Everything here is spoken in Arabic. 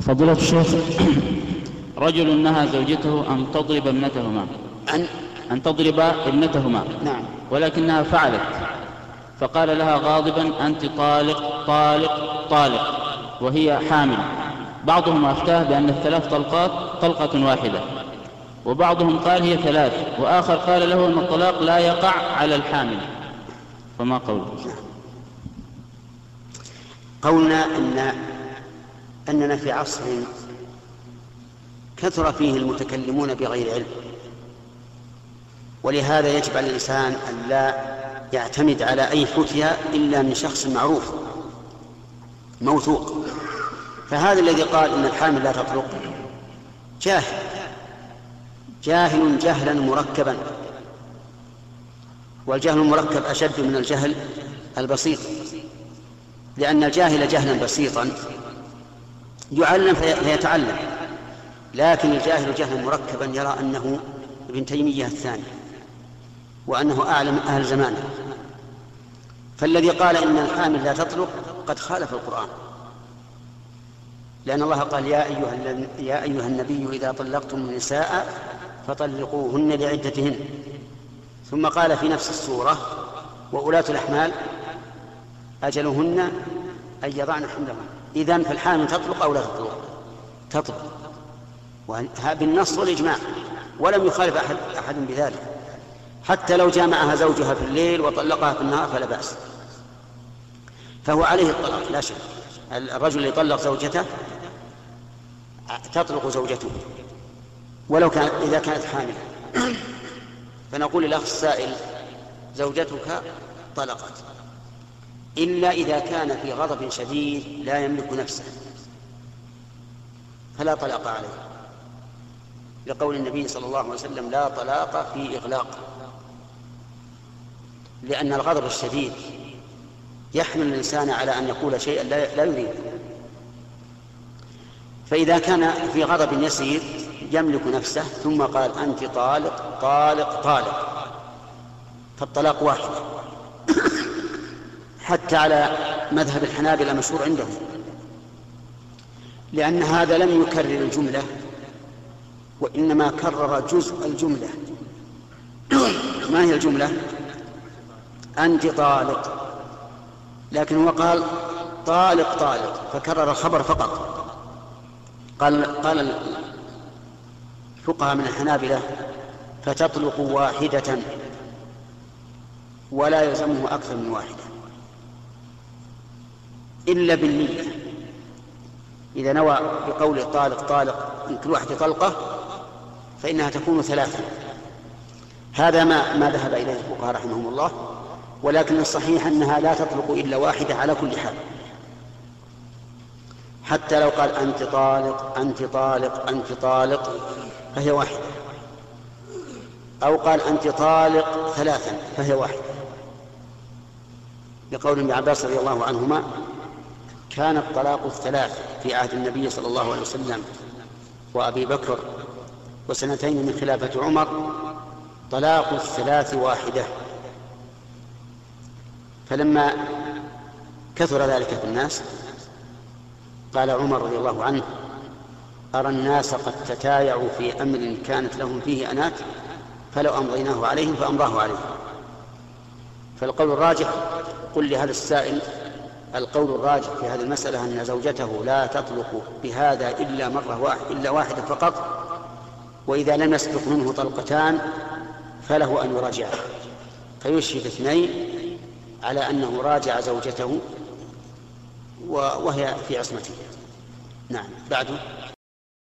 فضيلة الشيخ رجل نهى زوجته أن تضرب ابنتهما. أن؟ أن تضرب ابنتهما. نعم. ولكنها فعلت. فقال لها غاضبا أنت طالق طالق طالق وهي حامل. بعضهم أفتاه بأن الثلاث طلقات طلقة واحدة. وبعضهم قال هي ثلاث. وآخر قال له أن الطلاق لا يقع على الحامل. فما قوله؟ قولنا أن أننا في عصر كثر فيه المتكلمون بغير علم. ولهذا يجب على الإنسان أن لا يعتمد على أي فتيا إلا من شخص معروف موثوق. فهذا الذي قال إن الحامل لا تطلق جاهل. جاهل جهلا مركبا. والجهل المركب أشد من الجهل البسيط لأن الجاهل جهلا بسيطا. يعلم فيتعلم. لكن الجاهل جهلا مركبا يرى أنه ابن تيمية الثاني وأنه أعلم أهل زمانه. فالذي قال إن الحامل لا تطلق قد خالف القرآن. لأن الله قال يا أيها, يا أيها النبي إذا طلقتم النساء فطلقوهن لعدتهن. ثم قال في نفس السورة وأولاة الأحمال أجلهن أن يضعن حملهن. إذن فالحامل تطلق أو لا تطلق؟ تطلق. بالنص والإجماع. ولم يخالف أحد, أحد بذلك. حتى لو جامعها زوجها في الليل وطلقها في النهار فلا بأس. فهو عليه الطلاق لا شك. الرجل اللي طلق زوجته تطلق زوجته. ولو كان إذا كانت حاملة فنقول للأخ السائل زوجتك طلقت. إلا إذا كان في غضب شديد لا يملك نفسه. فلا طلاق عليه. لقول النبي صلى الله عليه وسلم لا طلاق في إغلاق. لأن الغضب الشديد يحمل الإنسان على أن يقول شيئا لا يريد. فإذا كان في غضب يسير يملك نفسه ثم قال أنت طالق طالق طالق. فالطلاق واحد. حتى على مذهب الحنابلة مشهور عندهم. لأن هذا لم يكرر الجملة وإنما كرر جزء الجملة. ما هي الجملة؟ أنت طالق لكن هو قال طالق طالق فكرر الخبر فقط. قال قال الفقهاء من الحنابلة فتطلق واحدة ولا يلزمه أكثر من واحدة. إلا بالنية. إذا نوى بقول طالق طالق من كل واحدة طلقة فإنها تكون ثلاثة. هذا ما ما ذهب إليه الفقهاء رحمهم الله ولكن الصحيح أنها لا تطلق إلا واحدة على كل حال. حتى لو قال أنت طالق أنت طالق أنت طالق فهي واحدة. أو قال أنت طالق ثلاثا فهي واحدة. لقول ابن عباس رضي الله عنهما كان الطلاق الثلاث في عهد النبي صلى الله عليه وسلم وأبي بكر وسنتين من خلافة عمر طلاق الثلاث واحدة. فلما كثر ذلك في الناس قال عمر رضي الله عنه أرى الناس قد تتايعوا في أمر كانت لهم فيه أنات فلو أمضيناه عليهم فأمضاه عليهم. فالقول الراجح قل لهذا السائل القول الراجح في هذه المسألة أن زوجته لا تطلق بهذا إلا مرة واحدة إلا واحدة فقط وإذا لم يسبق منه طلقتان فله أن يراجعها فيشهد اثنين على أنه راجع زوجته وهي في عصمته. نعم بعده